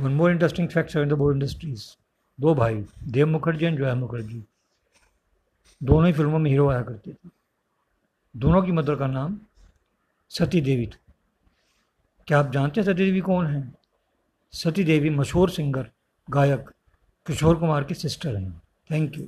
One more interesting facts in the board industries दो भाई, Dev Mukherjee and Joy Mukherjee. दोनों ही फ़िल्मों में हीरो आया करते थे। दोनों की मदर का नाम सती देवी था। क्या आप जानते हैं सती देवी कौन है? सती देवी मशहूर सिंगर गायक किशोर कुमार की सिस्टर हैं। Thank you